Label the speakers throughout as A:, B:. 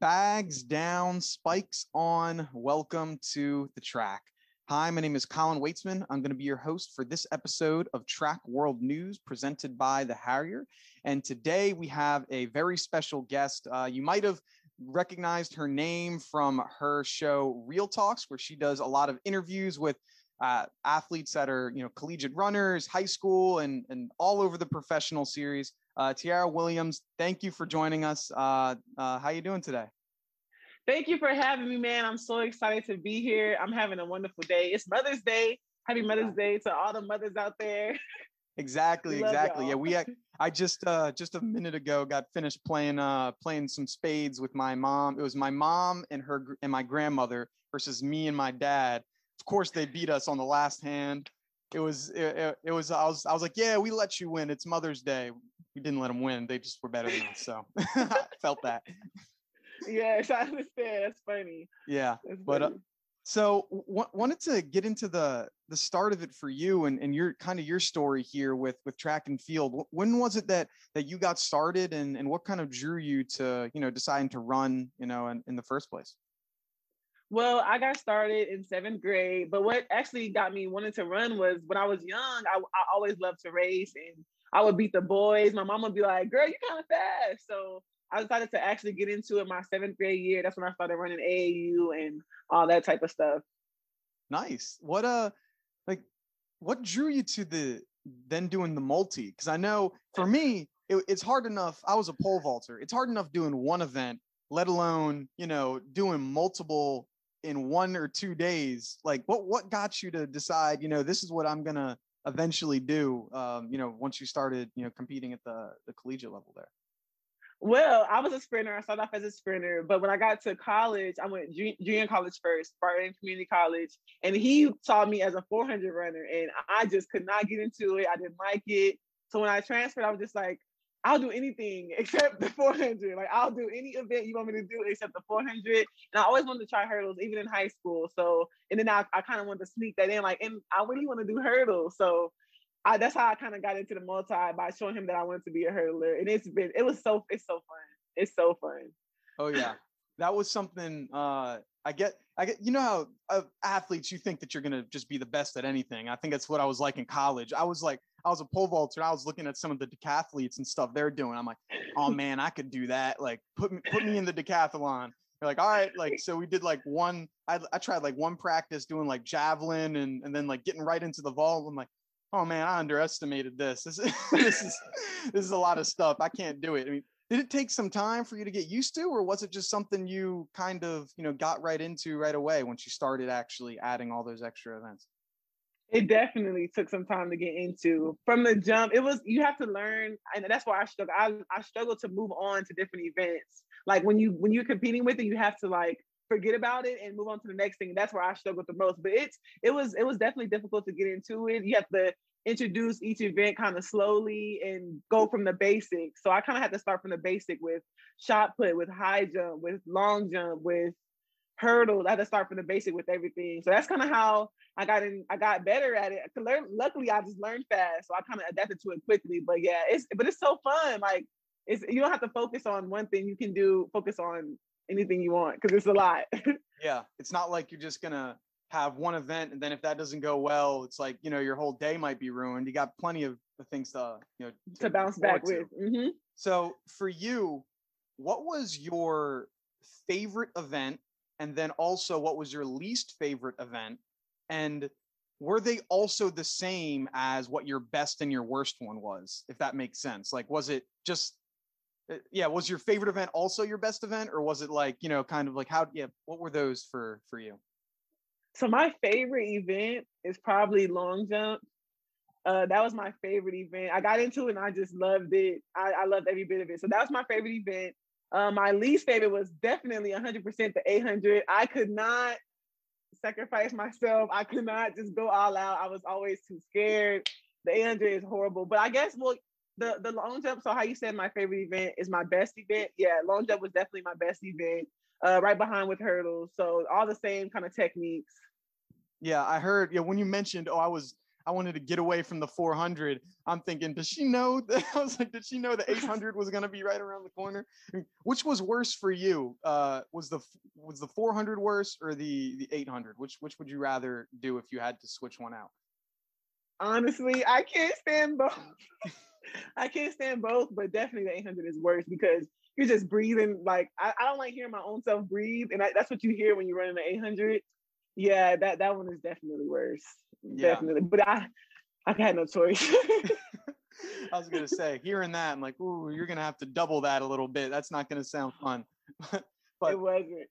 A: Bags down, spikes on. Welcome to the track. Hi, my name is Colin Weitzman. I'm going to be your host for this episode of Track World News presented by the Harrier. And today we have a very special guest. Uh, you might have recognized her name from her show Real Talks, where she does a lot of interviews with uh, athletes that are, you know, collegiate runners, high school, and, and all over the professional series. Uh, Tiara Williams, thank you for joining us. Uh, uh, how you doing today?
B: Thank you for having me, man. I'm so excited to be here. I'm having a wonderful day. It's Mother's Day. Happy Mother's Day to all the mothers out there.
A: Exactly, exactly. Y'all. Yeah, we. I just uh just a minute ago got finished playing uh playing some spades with my mom. It was my mom and her and my grandmother versus me and my dad. Of course, they beat us on the last hand. It was it, it, was I was I was like, yeah, we let you win. It's Mother's Day we didn't let them win. They just were better than us. So I felt that.
B: Yes, I understand. That's funny.
A: Yeah, That's but uh, so w- wanted to get into the the start of it for you and and your kind of your story here with with track and field. When was it that that you got started and and what kind of drew you to you know deciding to run you know in, in the first place?
B: Well, I got started in seventh grade, but what actually got me wanting to run was when I was young. I, I always loved to race and I would beat the boys. My mom would be like, girl, you're kind of fast. So I decided to actually get into it my seventh grade year. That's when I started running AAU and all that type of stuff.
A: Nice. What uh like what drew you to the then doing the multi? Because I know for me, it, it's hard enough. I was a pole vaulter. It's hard enough doing one event, let alone, you know, doing multiple in one or two days. Like what what got you to decide, you know, this is what I'm gonna eventually do um, you know once you started you know competing at the the collegiate level there?
B: Well i was a sprinter. I started off as a sprinter but when i got to college i went junior college first Barton community college and he saw me as a 400 runner and i just could not get into it. I didn't like it. So when i transferred i was just like I'll do anything except the 400. Like I'll do any event you want me to do except the 400. And I always wanted to try hurdles, even in high school. So, and then I, I kind of wanted to sneak that in, like, and I really want to do hurdles. So, I, that's how I kind of got into the multi by showing him that I wanted to be a hurdler. And it's been, it was so, it's so fun. It's so fun.
A: Oh yeah, that was something. uh I get, I get. You know how uh, athletes, you think that you're gonna just be the best at anything. I think that's what I was like in college. I was like, I was a pole vaulter. And I was looking at some of the decathletes and stuff they're doing. I'm like, oh man, I could do that. Like, put me put me in the decathlon. They're like, all right, like so we did like one. I I tried like one practice doing like javelin and and then like getting right into the vault. I'm like, oh man, I underestimated this. This is this is this is a lot of stuff. I can't do it. I mean, did it take some time for you to get used to, or was it just something you kind of you know got right into right away once you started actually adding all those extra events?
B: It definitely took some time to get into. From the jump, it was you have to learn, and that's why I struggle. I, I struggle to move on to different events. Like when you when you're competing with it, you have to like forget about it and move on to the next thing. That's where I struggled the most. But it's it was it was definitely difficult to get into it. You have to introduce each event kind of slowly and go from the basics. So I kind of had to start from the basic with shot put, with high jump, with long jump, with hurdles. I had to start from the basic with everything. So that's kind of how I got in, I got better at it. Learn, luckily, I just learned fast, so I kind of adapted to it quickly. But yeah, it's but it's so fun. Like it's you don't have to focus on one thing. You can do focus on anything you want because it's a lot.
A: yeah, it's not like you're just gonna have one event and then if that doesn't go well, it's like you know your whole day might be ruined. You got plenty of things to you know
B: to, to bounce back to. with. Mm-hmm.
A: So for you, what was your favorite event and then also what was your least favorite event and were they also the same as what your best and your worst one was if that makes sense like was it just uh, yeah was your favorite event also your best event or was it like you know kind of like how yeah what were those for for you
B: so my favorite event is probably long jump uh, that was my favorite event. I got into it and I just loved it. I, I loved every bit of it. So that was my favorite event. Uh, my least favorite was definitely 100% the 800. I could not sacrifice myself. I could not just go all out. I was always too scared. The 800 is horrible. But I guess, well, the, the long jump, so how you said my favorite event is my best event. Yeah, long jump was definitely my best event, uh, right behind with hurdles. So all the same kind of techniques.
A: Yeah, I heard, yeah, when you mentioned, oh, I was I wanted to get away from the 400. I'm thinking, does she know? That, I was like, did she know the 800 was going to be right around the corner? Which was worse for you? Uh, was the was the 400 worse or the the 800? Which which would you rather do if you had to switch one out?
B: Honestly, I can't stand both. I can't stand both, but definitely the 800 is worse because you're just breathing. Like I, I don't like hearing my own self breathe, and I, that's what you hear when you're running the 800. Yeah, that that one is definitely worse. Yeah. Definitely, but I I had no choice.
A: I was gonna say, hearing that, I'm like, ooh, you're gonna have to double that a little bit. That's not gonna sound fun.
B: but it wasn't.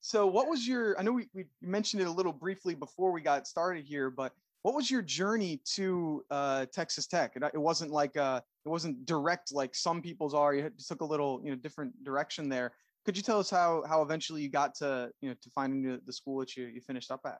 A: so, what was your? I know we, we mentioned it a little briefly before we got started here, but what was your journey to uh, Texas Tech? It, it wasn't like uh, it wasn't direct like some people's are. You took a little, you know, different direction there. Could you tell us how how eventually you got to you know to finding the, school that you you finished up at?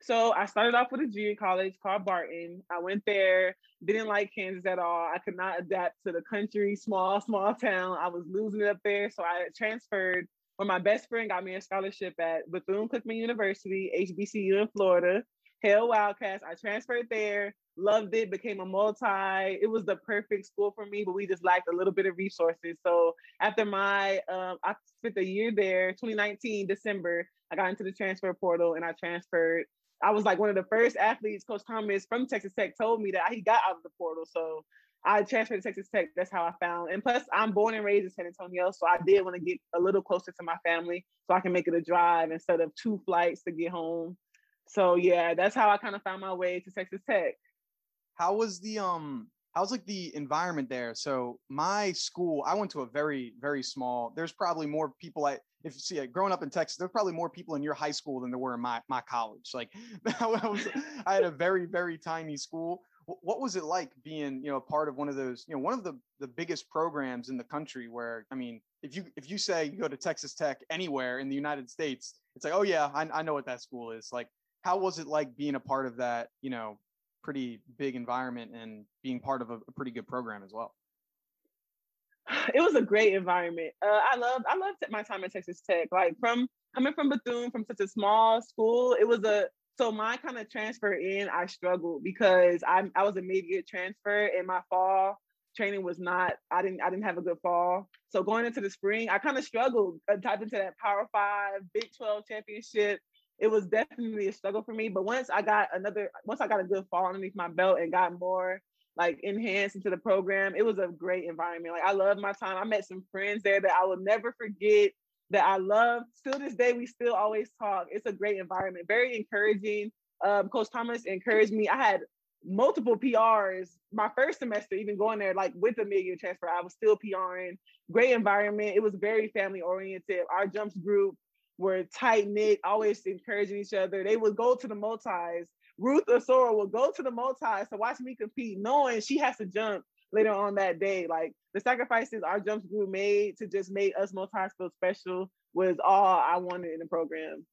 B: So I started off with a junior college called Barton. I went there, didn't like Kansas at all. I could not adapt to the country, small, small town. I was losing it up there. So I transferred where my best friend got me a scholarship at Bethune Cookman University, HBCU in Florida. Hail Wildcats. I transferred there, loved it, became a multi. It was the perfect school for me, but we just lacked a little bit of resources. So after my, um, I spent a year there, 2019 December. I got into the transfer portal and I transferred. I was like one of the first athletes. Coach Thomas from Texas Tech told me that he got out of the portal. So I transferred to Texas Tech. That's how I found. And plus, I'm born and raised in San Antonio, so I did want to get a little closer to my family, so I can make it a drive instead of two flights to get home so yeah, that's how I kind of found my way to Texas Tech.
A: How was the um how's like the environment there? So my school, I went to a very, very small, there's probably more people I if you see it growing up in Texas, there's probably more people in your high school than there were in my my college. Like I was I had a very, very tiny school. What was it like being, you know, a part of one of those, you know, one of the the biggest programs in the country where I mean, if you if you say you go to Texas Tech anywhere in the United States, it's like, oh yeah, I, I know what that school is. Like how was it like being a part of that, you know, pretty big environment and being part of a, a pretty good program as well?
B: It was a great environment. Uh, I loved I loved my time at Texas Tech. Like from coming from Bethune, from such a small school, it was a so my kind of transfer in, I struggled because I I was a mid-year transfer and my fall training was not I didn't I didn't have a good fall. So going into the spring, I kind of struggled, typed into that Power Five, Big 12 championship it was definitely a struggle for me. But once I got another, once I got a good fall underneath my belt and got more like enhanced into the program, it was a great environment. Like I loved my time. I met some friends there that I will never forget. That I love. Still this day, we still always talk. It's a great environment, very encouraging. Um, Coach Thomas encouraged me. I had multiple PRs my first semester, even going there, like with the mid-year transfer, I was still PRing. Great environment. It was very family oriented. Our jumps group were tight knit, always encouraging each other. They would go to the multis. Ruth Usoro would go to the multis to watch me compete, knowing she has to jump later on that day. Like the sacrifices our jumps group made to just make us multis feel special was all I wanted in the program.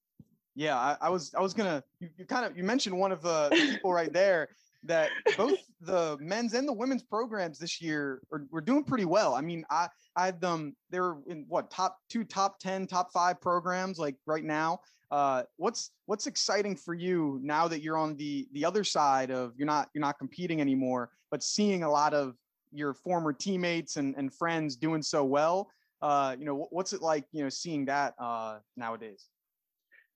A: Yeah, I, I was I was gonna you, you kind of you mentioned one of the people right there that both the men's and the women's programs this year are, were doing pretty well. I mean, I I had them they were in what top two, top ten, top five programs like right now. Uh, what's what's exciting for you now that you're on the the other side of you're not you're not competing anymore, but seeing a lot of your former teammates and, and friends doing so well. Uh, you know, what's it like, you know, seeing that uh, nowadays?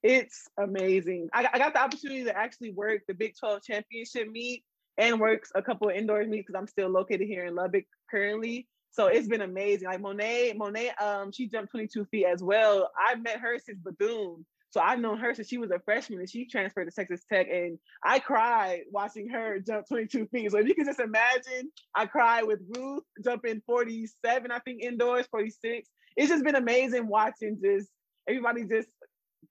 B: It's amazing. I, I got the opportunity to actually work the Big 12 championship meet and works a couple of indoor meets because I'm still located here in Lubbock currently. So it's been amazing. Like Monae, Monae, um, she jumped 22 feet as well. I met her since Bethune. So I've known her since she was a freshman and she transferred to Texas Tech. And I cried watching her jump 22 feet. So if you can just imagine, I cried with Ruth jumping 47, I think indoors, 46. It's just been amazing watching just everybody just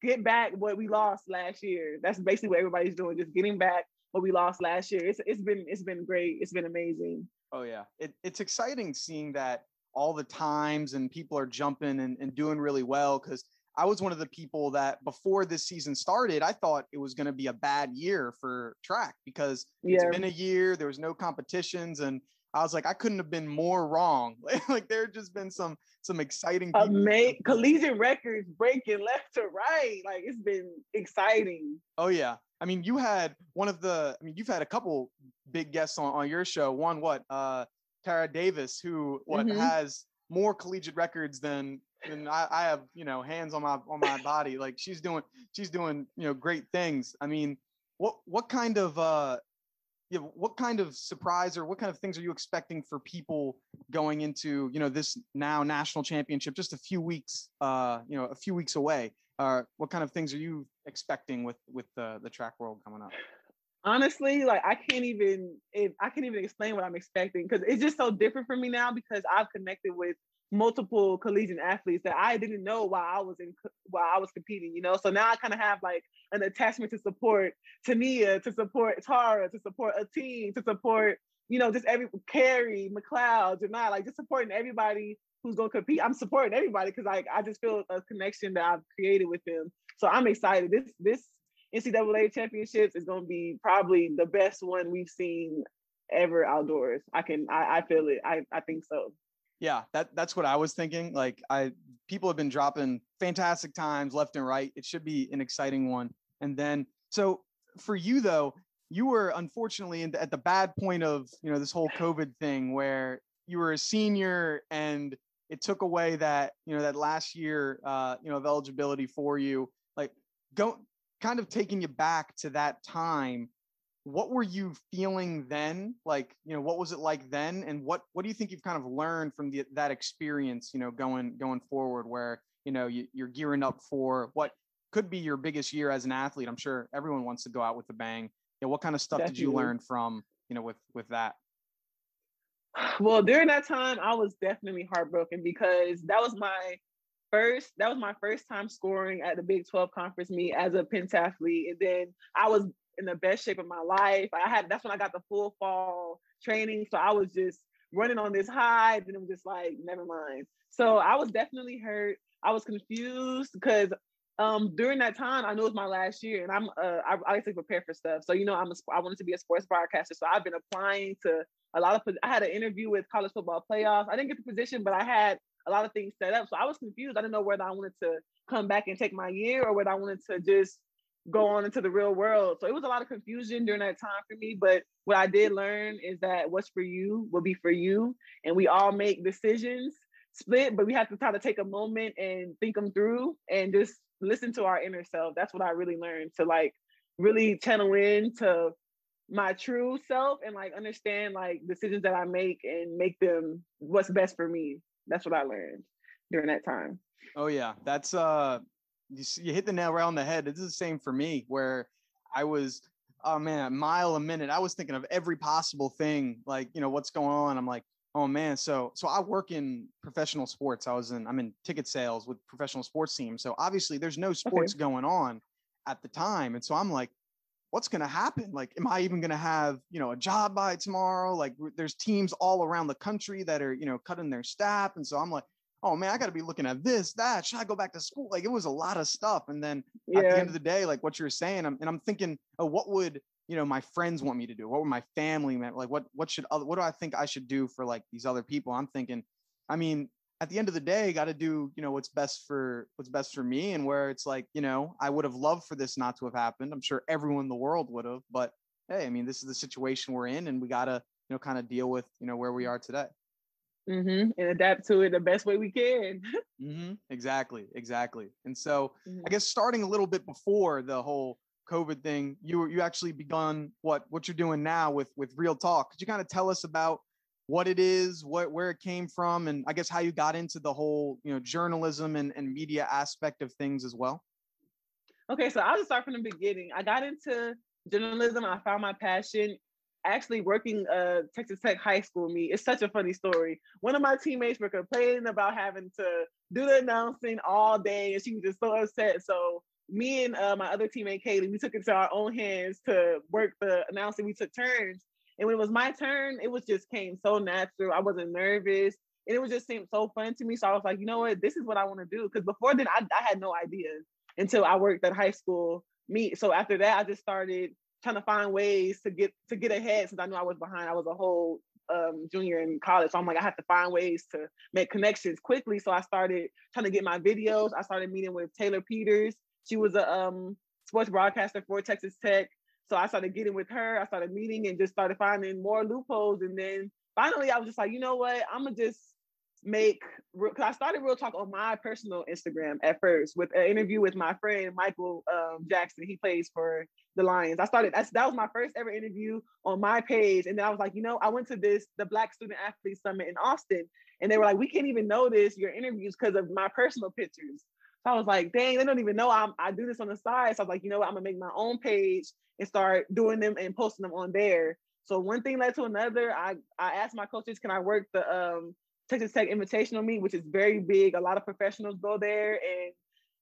B: get back what we lost last year. That's basically what everybody's doing, just getting back what we lost last year. It's it's been it's been great. It's been amazing.
A: Oh yeah, it, it's exciting seeing that all the times and people are jumping and, and doing really well because I was one of the people that before this season started, I thought it was going to be a bad year for track because yeah. it's been a year, there was no competitions, and I was like, I couldn't have been more wrong. like there have just been some some exciting
B: Ama- collegiate records breaking left to right. Like it's been exciting.
A: Oh yeah. I mean, you had one of the. I mean, you've had a couple big guests on on your show. One, what? Uh, Tara Davis, who what mm-hmm. has more collegiate records than than I, I have. You know, hands on my on my body. Like she's doing she's doing you know great things. I mean, what what kind of uh you know, what kind of surprise or what kind of things are you expecting for people going into you know this now national championship just a few weeks uh you know a few weeks away? Uh what kind of things are you expecting with with the the track world coming up?
B: Honestly like i can't even i can't even explain what i'm expecting because it's just so different for me now because i've connected with multiple collegiate athletes that I didn't know while I was in while I was competing, you know. So now I kind of have like an attachment to support Tania, to support Tara, to support a team, to support, you know, just every Carey, McLeod, Janai, like just supporting everybody who's gonna compete. I'm supporting everybody because like I just feel a connection that I've created with them. So I'm excited. This this NCAA championships is gonna be probably the best one we've seen ever outdoors. I can I, I feel it. I, I think so
A: yeah that that's what i was thinking like i people have been dropping fantastic times left and right it should be an exciting one. And then so for you though you were unfortunately the, at the bad point of you know this whole covid thing where you were a senior and it took away that you know that last year uh you know of eligibility for you like go kind of taking you back to that time what were you feeling then? Like you know what was it like then? And what what do you think you've kind of learned from the, that experience you know going going forward where you know you, you're gearing up for what could be your biggest year as an athlete? I'm sure everyone wants to go out with a bang. You know, what kind of stuff definitely. did you learn from you know with with that?
B: Well during that time i was definitely heartbroken because that was my first that was my first time scoring at the big 12 conference meet as a pentathlete and then i was in the best shape of my life. I had that's when I got the full fall training. So I was just running on this high, and it was just like, never mind. So I was definitely hurt. I was confused because um during that time I knew it was my last year and I'm uh I, I like to prepare for stuff. So you know I'm a, I wanted to be a sports broadcaster. So I've been applying to a lot of I had an interview with college football playoffs. I didn't get the position, but I had a lot of things set up. So I was confused. I didn't know whether I wanted to come back and take my year or whether I wanted to just go on into the real world. So it was a lot of confusion during that time for me. But what I did learn is that what's for you will be for you. And we all make decisions split, but we have to try to take a moment and think them through and just listen to our inner self. That's what I really learned to like really channel in to my true self and like understand like decisions that I make and make them what's best for me. That's what I learned during that time.
A: Oh yeah, that's uh you, you hit the nail right on the head. It's the same for me where I was, oh man, a mile a minute. I was thinking of every possible thing, like, you know, what's going on. I'm like, oh man. So, so I work in professional sports. I was in, I'm in ticket sales with professional sports teams. So obviously there's no sports okay. going on at the time. And so I'm like, what's going to happen? Like, am I even going to have, you know, a job by tomorrow? Like there's teams all around the country that are, you know, cutting their staff. And so I'm like, oh man, I got to be looking at this, that. Should I go back to school? Like it was a lot of stuff. And then yeah. at the end of the day, like what you're saying, I'm, and I'm thinking, oh, what would you know my friends want me to do? What would my family meant? Like what what should other, what do I think I should do for like these other people? I'm thinking, I mean, at the end of the day, got to do you know what's best for what's best for me, and where it's like you know I would have loved for this not to have happened. I'm sure everyone in the world would have, but hey, I mean, this is the situation we're in, and we got to you know kind of deal with you know where we mm. are today
B: mm-hmm. and adapt to it the best way we can.
A: mm-hmm. Exactly, exactly. And so, mm-hmm. I guess starting a little bit before the whole COVID thing, you you actually begun what what you're doing now with with Real Talk. Could you kind of tell us about what it is, what where it came from, and I guess how you got into the whole you know journalism and, and media aspect of things as well?
B: Okay, so I'll just start from the beginning. I got into journalism. I found my passion actually working uh Texas Tech high school meet. It's such a funny story. One of my teammates were complaining about having to do the announcing all day, and she was just so upset. So me and uh, my other teammate Kaylee, we took it to our own hands to work the announcing. We took turns, and when it was my turn, it was just came so natural. I wasn't nervous, and it was just seemed so fun to me. So I was like, you know what, this is what I want to do. Because before then, I, I had no idea until I worked at high school meet. So after that, I just started trying to find ways to get to get ahead since I knew I was behind. I was a whole um, junior in college. So I'm like, I have to find ways to make connections quickly. So I started trying to get my videos. I started meeting with Taylor Peters. She was a um, sports broadcaster for Texas Tech. So I started getting with her. I started meeting and just started finding more loopholes. And then finally, I was just like, you know what? I'm gonna just make because I started Real Talk on my personal Instagram at first with an interview with my friend Michael um, Jackson. He plays for the Lions. I started that's that was my first ever interview on my page, and then I was like, you know, I went to this the Black Student Athlete Summit in Austin, and they were like, we can't even notice your interviews because of my personal pictures. So I was like, dang, they don't even know I'm, I do this on the side. So I was like, you know what, I'm gonna make my own page and start doing them and posting them on there. So one thing led to another. I I asked my coaches, can I work the um Texas Tech Invitational Meet, which is very big. A lot of professionals go there, and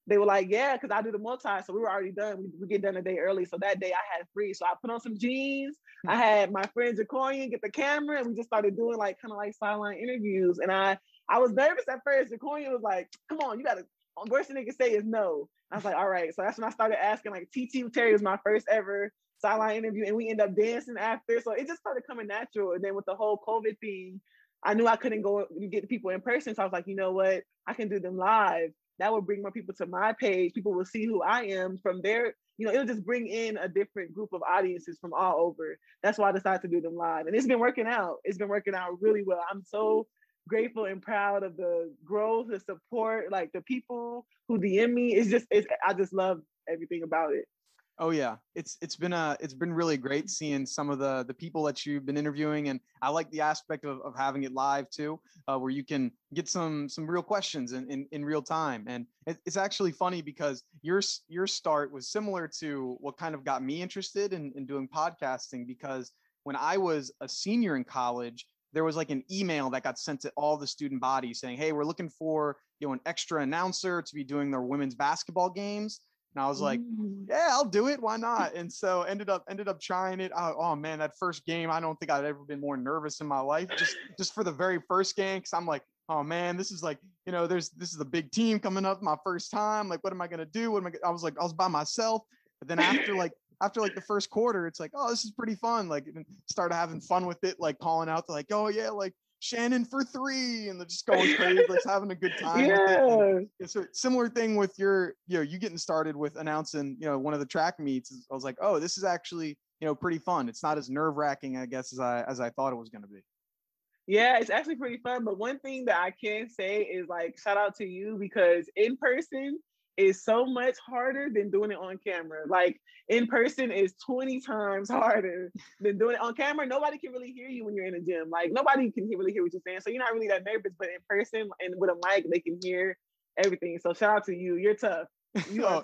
B: they were like, "Yeah," because I do the multi, so we were already done. We, we get done a day early, so that day I had free. So I put on some jeans. I mm-hmm. had my friend Jacorian get the camera, and we just started doing like kind of like sideline interviews. And I I was nervous at first. Jacorian was like, "Come on, you gotta." Worst thing they can say is no. I was like, "All right." So that's when I started asking. Like TeeTee Terry was my first ever sideline interview, and we end up dancing after. So it just started coming natural. And then with the whole COVID thing I knew I couldn't go and get people in person. So I was like, you know what? I can do them live. That will bring more people to my page. People will see who I am from there. You know, it'll just bring in a different group of audiences from all over. That's why I decided to do them live. And it's been working out. It's been working out really well. I'm so grateful and proud of the growth, the support, like the people who DM me. It's just, it's, I just love everything about it.
A: Oh yeah, it's it's been a it's been really great seeing some of the the people that you've been interviewing, and I like the aspect of, of having it live too, uh, where you can get some some real questions in in, in real time. And it, it's actually funny because your your start was similar to what kind of got me interested in, in doing podcasting because when I was a senior in college, there was like an email that got sent to all the student bodies saying, "Hey, we're looking for you know an extra announcer to be doing their women's basketball games." And I was like, mm. yeah, I'll do it. Why not? And so ended up ended up trying it. Oh, oh, man, that first game, I don't think I've ever been more nervous in my life. Just just for the very first game, because I'm like, oh man, this is like, you know, there's this is a big team coming up, my first time. Like, what am I gonna do? What am I? Gonna, I was like, I was by myself. But then after like after like the first quarter, it's like, oh, this is pretty fun. Like, started having fun with it, like calling out to like, oh yeah, like Shannon for three, and they're just going crazy, like having a good time. Yeah. It's a similar thing with your, you know, you getting started with announcing, you know, one of the track meets. I was like, oh, this is actually, you know, pretty fun. It's not as nerve wracking, I guess, as I as I thought it was going to be.
B: Yeah, it's actually pretty fun. But one thing that I can say is like, shout out to you because in person, is so much harder than doing it on camera. Like in person is 20 times harder than doing it on camera. Nobody can really hear you when you're in a gym. Like nobody can really hear what you're saying. So you're not really that nervous, but in person and with a mic, they can hear everything. So shout out to you. You're tough.
A: Oh,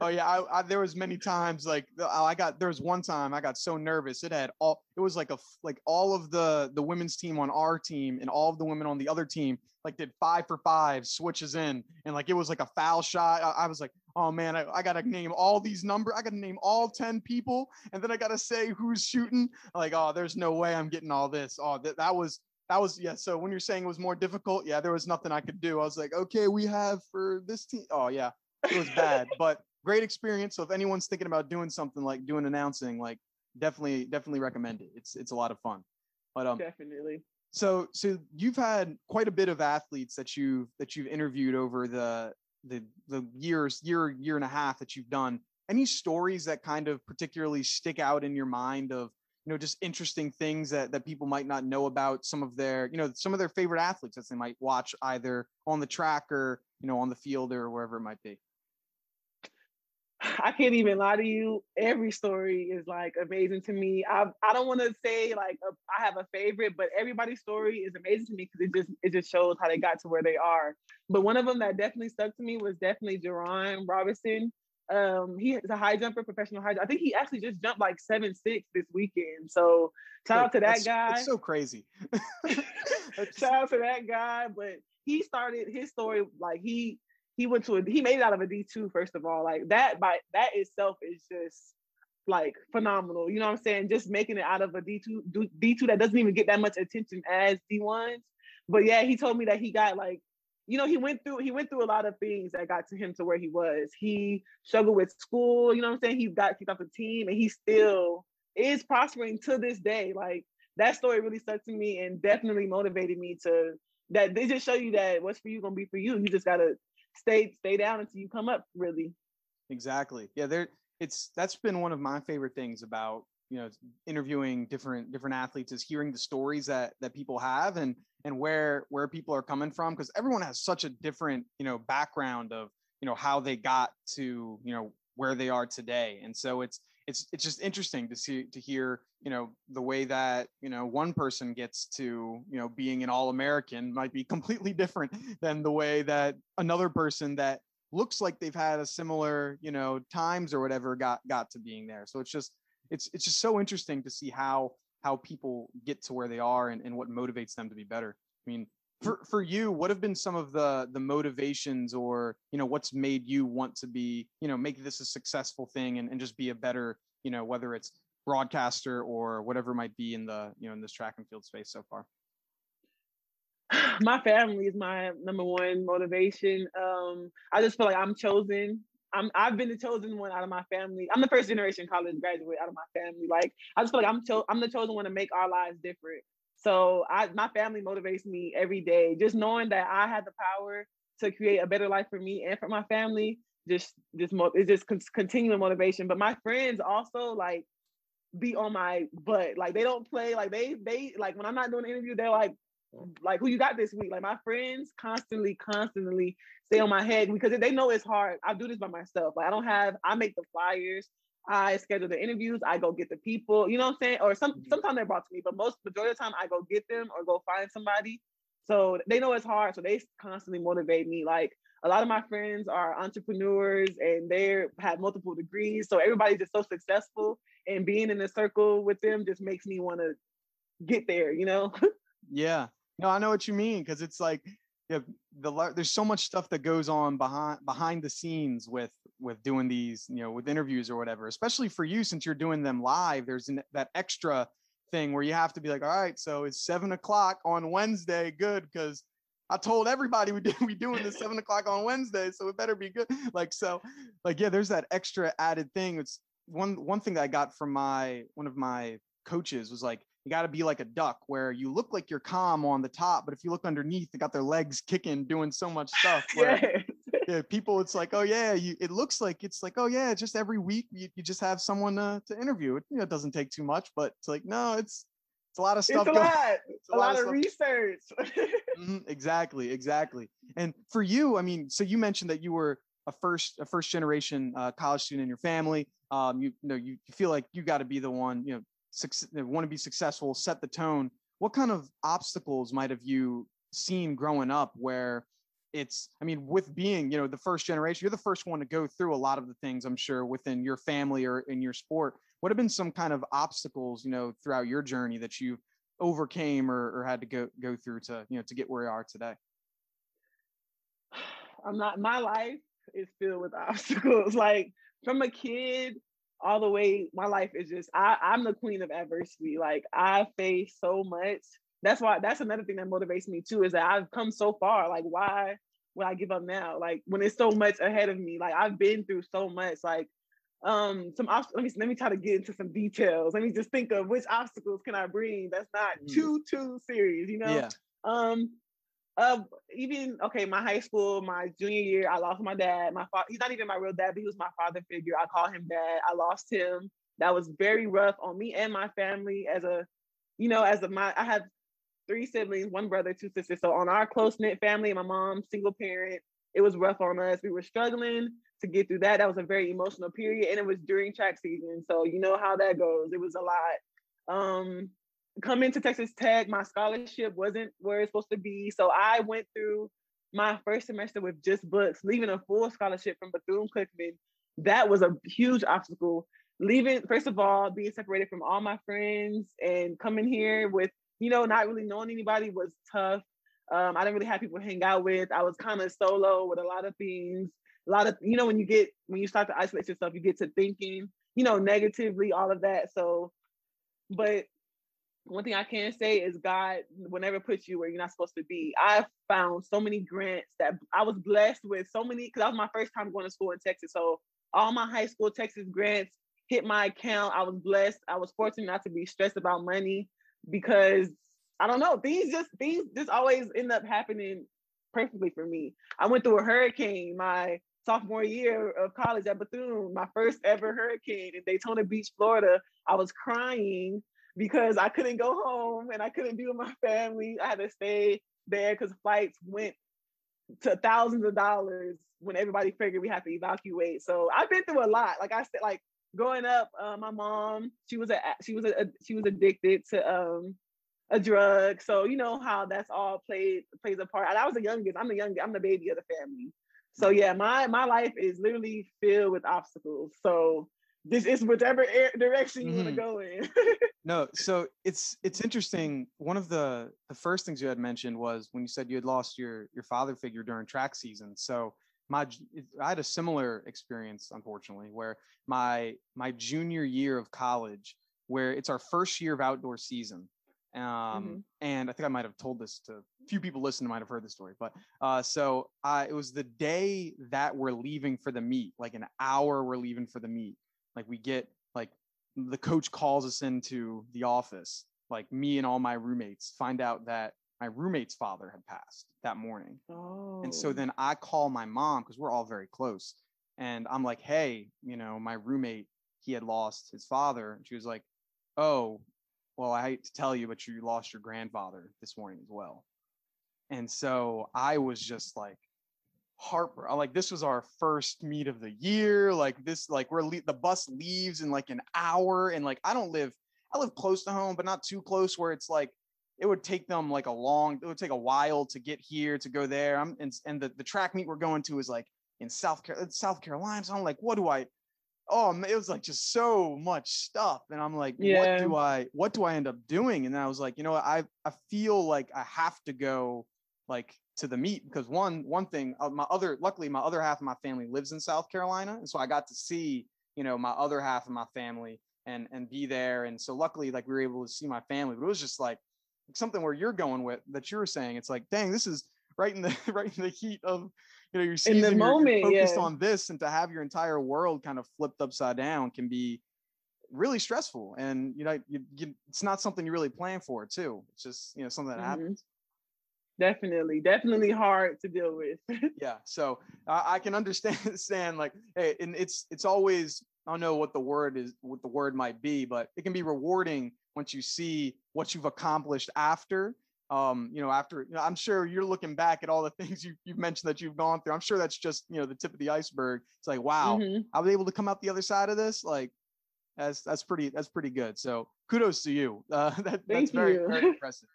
A: oh, yeah, I, I, there was many times like oh, I got there was one time I got so nervous. It had all it was like a like all of the the women's team on our team and all of the women on the other team like did five for five switches in and like it was like a foul shot. I, I was like, oh man, I, I, gotta name all these numbers. I gotta name all 10 people and then I gotta say who's shooting. Like, oh, there's no way I'm getting all this. Oh, that, that was that was yeah. So when you're saying it was more difficult, yeah, there was nothing I could do. I was like, okay, we have for this team. Oh yeah, it was bad, but great experience. So if anyone's thinking about doing something like doing announcing, like definitely, definitely recommend it. It's it's a lot of fun.
B: But um, definitely
A: so so you've had quite a bit of athletes that you've that you've interviewed over the the the years year year and a half that you've done any stories that kind of particularly stick out in your mind of you know just interesting things that that people might not know about some of their you know some of their favorite athletes that they might watch either on the track or you know on the field or wherever it might be
B: I can't even lie to you. Every story is like amazing to me. I I don't want to say like a, I have a favorite, but everybody's story is amazing to me because it just it just shows how they got to where they are. But one of them that definitely stuck to me was definitely Jeron Robinson. Um, he is a high jumper, professional high. I think he actually just jumped like seven six this weekend. So shout out to that guy.
A: It's so crazy.
B: shout out to that guy. But he started his story like he he went to a he made it out of a D2 first of all. Like that by that itself is just like phenomenal. You know what I'm saying? Just making it out of a D2 D2 that doesn't even get that much attention as D1s. But yeah, he told me that he got like you know, he went through he went through a lot of things that got to him to where he was. He struggled with school, you know what I'm saying? He got kicked off the team and he still is prospering to this day. Like that story really stuck to me and definitely motivated me to that they just show you that what's for you gonna be for you. You just gotta stay stay down until you come up really.
A: Exactly. Yeah there it's that's been one of my favorite things about you know interviewing different different athletes is hearing the stories that that people have and and where where people are coming from because everyone has such a different you know background of you know how they got to you know where they are today. And so it's it's it's just interesting to see to hear you know the way that you know one person gets to you know being an all american might be completely different than the way that another person that looks like they've had a similar you know times or whatever got got to being there. So it's just it's it's just so interesting to see how how people get to where they are and, and what motivates them to be better. I mean for for you what have been some of the the motivations or you know what's made you want to be you know make this a successful thing and, and just be a better you know whether it's broadcaster or whatever might be in the you know in this track and field space so far
B: my family is my number one motivation um i just feel like i'm chosen I'm I've been the chosen one out of my family. I'm the first generation college graduate out of my family. Like I just feel like I'm cho- I'm the chosen one to make our lives different. So I my family motivates me every day. Just knowing that I have the power to create a better life for me and for my family. Just just mo- it's just con- continuing motivation. But my friends also like be on my butt. Like they don't play. Like they they like when I'm not doing an interview, they're like like who you got this week like my friends constantly constantly stay on my head because they know it's hard i do this by myself like i don't have i make the flyers i schedule the interviews i go get the people you know what i'm saying? Or some mm-hmm. sometimes they're brought to me but most majority of the time i go get them or go find somebody. So they know it's hard so they constantly motivate me. Like a lot of my friends are entrepreneurs and they have multiple degrees so everybody's just so successful and being in a circle with them just makes me want to get there you know?
A: Yeah. No, I know what you mean because it's like yeah, the there's so much stuff that goes on behind behind the scenes with with doing these, you know, with interviews or whatever. Especially for you since you're doing them live. There's an, that extra thing where you have to be like, all right, so it's seven o'clock on Wednesday, good because I told everybody we did we doing this seven o'clock on Wednesday, so it better be good. Like so, like yeah, there's that extra added thing. It's one one thing that I got from my one of my coaches was like you got to be like a duck where you look like you're calm on the top, but if you look underneath, they got their legs kicking, doing so much stuff. Where, yeah. people, it's like, oh yeah, you, it looks like it's like, oh yeah, just every week you, you just have someone uh, to interview. It, you know, it doesn't take too much, but it's like, no, it's it's a lot of stuff.
B: It's a lot. It's a, a lot, lot, of, research.
A: mm-hmm, exactly, exactly. And for you, I mean, so you mentioned that you were a first a first generation uh, college student in your family. Um, you, you know, you, you feel like you got to be the one, you know, want to be successful, set the tone. What kind of obstacles might have you seen growing up where it's i mean with being you know the first generation you're the first one to go through a lot of the things i'm sure within your family or in your sport what have been some kind of obstacles you know throughout your journey that you overcame or, or had to go go through to you know to get where you are today
B: i'm not my life is filled with obstacles like from a kid all the way my life is just I, i'm the queen of adversity. Like i face so much. That's why that's another thing that motivates me too is that i've come so far. Like why would i give up now? Like when it's so much ahead of me like i've been through so much. Like um some let me let me try to get into some details. Let me just think of which obstacles can i bring that's not mm. too too serious you know? Yeah. um uh, even okay, my high school, my junior year, I lost my dad. My father, he's not even my real dad, but he was my father figure. I call him dad. I lost him. That was very rough on me and my family. As a, you know, as a my, I have three siblings, one brother, two sisters. So on our close knit family, my mom, single parent, it was rough on us. We were struggling to get through that. That was a very emotional period, and it was during track season. So you know how that goes. It was a lot. Um, coming to Texas Tech, my scholarship wasn't where it's supposed to be. So I went through my first semester with just books, leaving a full scholarship from Bethune Cookman. That was a huge obstacle. Leaving, first of all, being separated from all my friends and coming here with, you know, not really knowing anybody was tough. Um, I didn't really have people to hang out with. I was kind of solo with a lot of things. A lot of, you know, when you get, when you start to isolate yourself, you get to thinking, you know, negatively, all of that. So, but one thing I can say is God will never put you where you're not supposed to be. I found so many grants that I was blessed with so many because that was my first time going to school in Texas. So all my high school Texas grants hit my account. I was blessed. I was fortunate not to be stressed about money because I don't know, things just things just always end up happening perfectly for me. I went through a hurricane. My sophomore year of college at Bethune, my first ever hurricane in Daytona Beach, Florida. I was crying because I couldn't go home and I couldn't be with my family. I had to stay there because flights went to thousands of dollars when everybody figured we had to evacuate. So I've been through a lot. Like I said, like growing up, uh, my mom she was a she was a, she was addicted to um a drug. So you know how that's all played plays a part. I was the youngest. I'm the youngest. I'm the baby of the family. So yeah, my my life is literally filled with obstacles. So this is whichever direction you mm-hmm. want to go in.
A: no, so it's it's interesting. One of the the first things you had mentioned was when you said you had lost your your father figure during track season. So my I had a similar experience, unfortunately, where my my junior year of college, where it's our first year of outdoor season, um, mm-hmm. and I think I might have told this to a few people listening might have heard the story, but uh, so uh, it was the day that we're leaving for the meet, like an hour we're leaving for the meet. Like we get like the coach calls us into the office, like me and all my roommates find out that my roommate's father had passed that morning. Oh. And so oh. then I call my mom because we're all very close. And I'm like, hey, you know, my roommate, he had lost his father. And she was like, oh, well, I hate to tell you, but you lost your grandfather this morning as well. And so I was just like, heartbroken. Uh, like this was our first meet of the year. Like this, like we're le- the bus leaves in like an hour, and like I don't live, I live close to home, but not too close where it's like it would take them like a long, it would take a while to get here to go there. I'm and and the the track meet we're going to is like in South Carolina, South Carolina. So I'm like, what do I? oh it was like just so much stuff and i'm like yeah. what do i what do i end up doing and then i was like you know i i feel like i have to go like to the meet because one one thing uh, my other luckily my other half of my family lives in south carolina and so i got to see you know my other half of my family and and be there and so luckily like we were able to see my family but it was just like something where you're going with that you were saying it's like dang this is right in the right in the heat of you know, you're in the moment, focused yeah. on this, and to have your entire world kind of flipped upside down can be really stressful. And you know, you, you, it's not something you really plan for, too. It's just you know something that mm-hmm. happens.
B: Definitely, definitely hard to deal with.
A: yeah, so I, I can understand. like, hey, and it's it's always I don't know what the word is, what the word might be, but it can be rewarding once you see what you've accomplished after um, you know, after you know, I'm sure you're looking back at all the things you, you've mentioned that you've gone through. I'm sure that's just you know the tip of the iceberg. It's like, wow, mm-hmm. I was able to come out the other side of this. Like, that's that's pretty that's pretty good. So kudos to you. Uh, that, that's very, very impressive.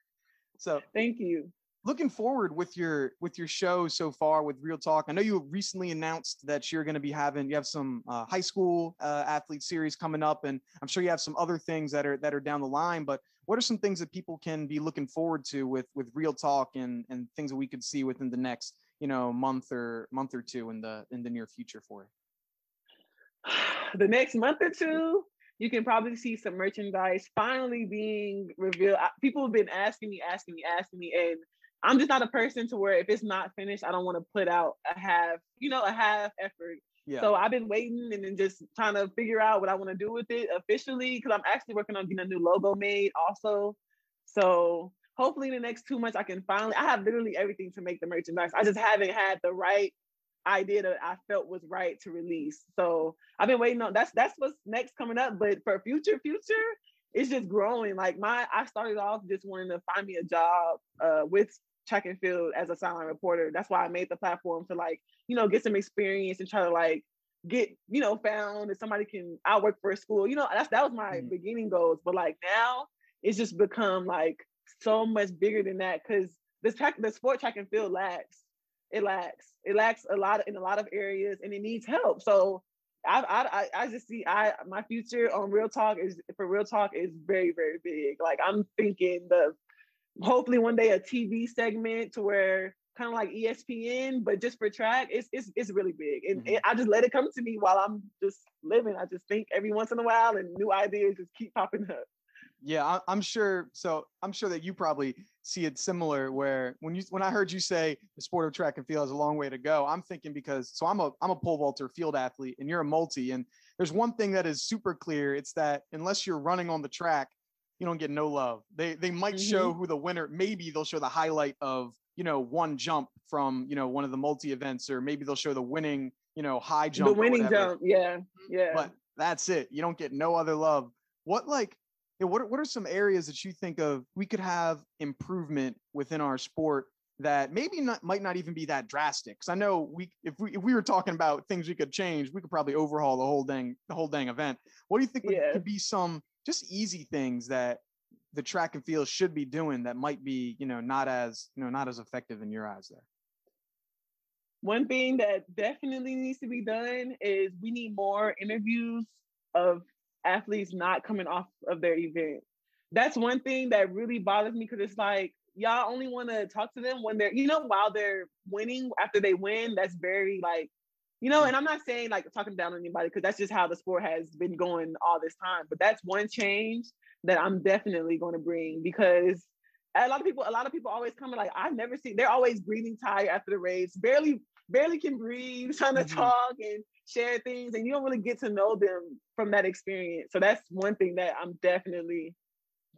A: So
B: thank you.
A: Looking forward with your with your show so far with Real Talk. I know you recently announced that you're going to be having you have some uh, high school uh, athlete series coming up, and I'm sure you have some other things that are that are down the line. But what are some things that people can be looking forward to with with real talk and and things that we could see within the next you know month or month or two in the in the near future for it
B: the next month or two you can probably see some merchandise finally being revealed people have been asking me asking me asking me and i'm just not a person to where if it's not finished i don't want to put out a half you know a half effort yeah. So I've been waiting and then just trying to figure out what I want to do with it officially because I'm actually working on getting a new logo made also. So hopefully in the next two months I can finally I have literally everything to make the merchandise. I just haven't had the right idea that I felt was right to release. So I've been waiting on that's that's what's next coming up. But for future future, it's just growing. Like my I started off just wanting to find me a job uh, with track and field as a sideline reporter. That's why I made the platform to like, you know, get some experience and try to like get, you know, found and somebody can I work for a school. You know, that's that was my mm beginning goals. But like now it's just become like so much bigger than that because this track the sport track and field lacks. It lacks. It lacks a lot of, in a lot of areas and it needs help. So I, I I just see I my future on Real Talk is for Real Talk is very very big. Like I'm thinking the hopefully one day a TV segment to where kind of like ESPN, but just for track, it's it's it's really big. And, mm-hmm. and, I just let it come to me while I'm just living. I just think every once in a while, and new ideas just keep popping up.
A: Yeah, I'm sure. So I'm sure that you probably see it similar. Where when you when I heard you say the sport of track and field has a long way to go, I'm thinking because so I'm a I'm a pole vaulter field athlete, and you're a multi, and there's one thing that is super clear. It's that unless you're running on the track, you don't get no love. They they might mm-hmm. show who the winner. Maybe they'll show the highlight of you know one jump from you know one of the multi events, or maybe they'll show the winning you know, high jump.
B: The winning jump. Yeah. Yeah.
A: But that's it. You don't get no other love. What like you know, what, what are some areas that you think of we could have improvement within our sport that maybe not might not even be that drastic because i know we if we if we were talking about things we could change we could probably overhaul the whole dang the whole dang event what do you think yeah. could be some just easy things that the track and field should be doing that might be you know not as you know not as effective in your eyes there
B: one thing that definitely needs to be done is we need more interviews of athletes not coming off of their event. That's one thing that really bothers me because it's like y'all only want to talk to them when they're, you know, while they're winning after they win. That's very like, you know, and I'm not saying like talking down on anybody because that's just how the sport has been going all this time. But that's one change that I'm definitely going to bring because a lot of people, a lot of people always coming like, I've never seen. They're always breathing tired after the race, barely, barely can breathe, trying to mm-hmm. talk and share things and you don't really get to know them from that experience. So that's one thing that I'm definitely,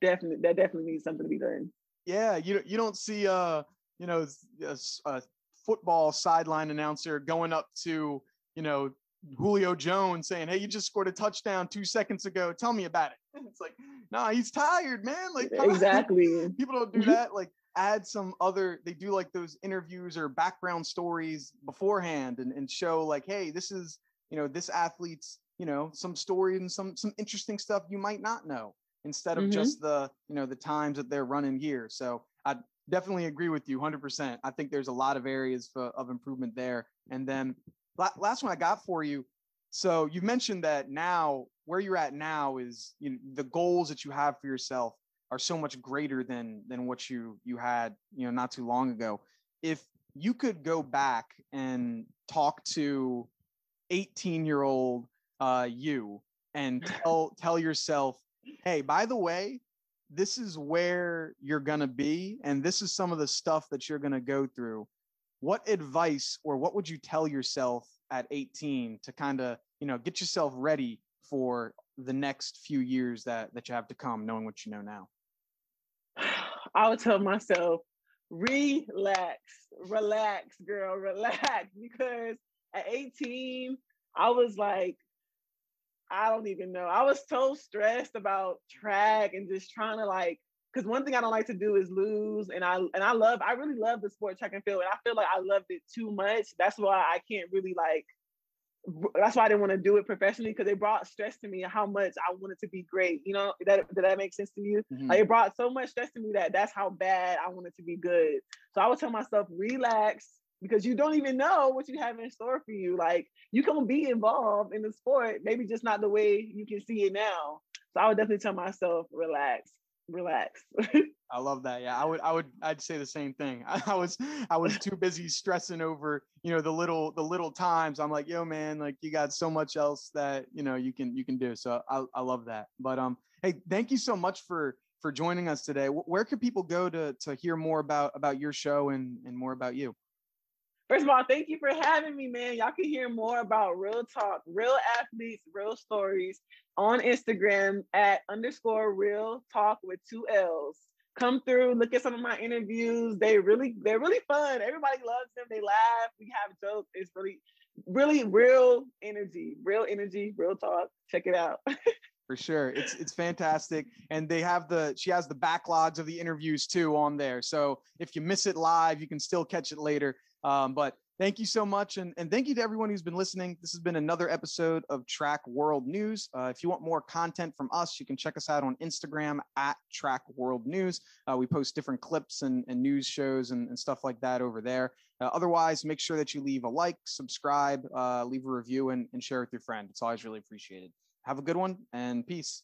B: definitely, that definitely needs something to be done.
A: Yeah, you you don't see uh you know a, a football sideline announcer going up to you know Julio Jones saying, "Hey, you just scored a touchdown two seconds ago. Tell me about it." It's like, nah, he's tired, man. Like
B: exactly.
A: People don't do that. Like add some other they do like those interviews or background stories beforehand and, and show like hey this is you know this athlete's you know some story and some some interesting stuff you might not know instead of mm-hmm. just the you know the times that they're running here so i definitely agree with you 100% i think there's a lot of areas for, of improvement there. And then last one i got for you so you mentioned that now where you're at now is you know, the goals that you have for yourself are so much greater than than what you you had you know not too long ago. If you could go back and talk to 18 year old uh, you and tell tell yourself hey by the way this is where you're going to be and this is some of the stuff that you're going to go through what advice or what would you tell yourself at 18 to kind of you know get yourself ready for the next few years that that you have to come knowing what you know now
B: I would tell myself, relax, relax, girl, relax. Because at 18, I was like, I don't even know. I was so stressed about track and just trying to like, because one thing I don't like to do is lose. And I and I love, I really love the sport track and field. And I feel like I loved it too much. That's why I can't really like that's why I didn't want to do it professionally because it brought stress to me and how much I wanted to be great. You know, that did that make sense to you? Mm-hmm. Like it brought so much stress to me that that's how bad I wanted to be good. So I would tell myself, relax, because you don't even know what you have in store for you. Like you can be involved in the sport, maybe just not the way you can see it now. So I would definitely tell myself, relax relax.
A: I love that. Yeah, I would, I would, I'd say the same thing. I, I, was, I was too busy stressing over, you know, the little, the little times. I'm like, yo, man, like you got so much else that you know you can, you can do. So I, I love that. But um, hey, thank you so much for for joining us today. Where could people go to to hear more about about your show and and more about you?
B: First of all, thank you for having me, man. Y'all can hear more about real talk, real athletes, real stories on Instagram at underscore real talk with two L's. Come through, look at some of my interviews. They really, they're really fun. Everybody loves them. They laugh. We have jokes. It's really, really real energy, real energy, real talk. Check it out.
A: for sure it's it's fantastic and they have the she has the backlogs of the interviews too on there so if you miss it live you can still catch it later um, but thank you so much. And, and thank you to everyone who's been listening. This has been another episode of Track World News. Uh, if you want more content from us, you can check us out on Instagram at Track World News. Uh, we post different clips and, and news shows and, and, stuff like that over there. Uh, otherwise, make sure that you leave a like, subscribe, uh, leave a review, and, and share with your friend. It's always really appreciated. Have a good one and peace.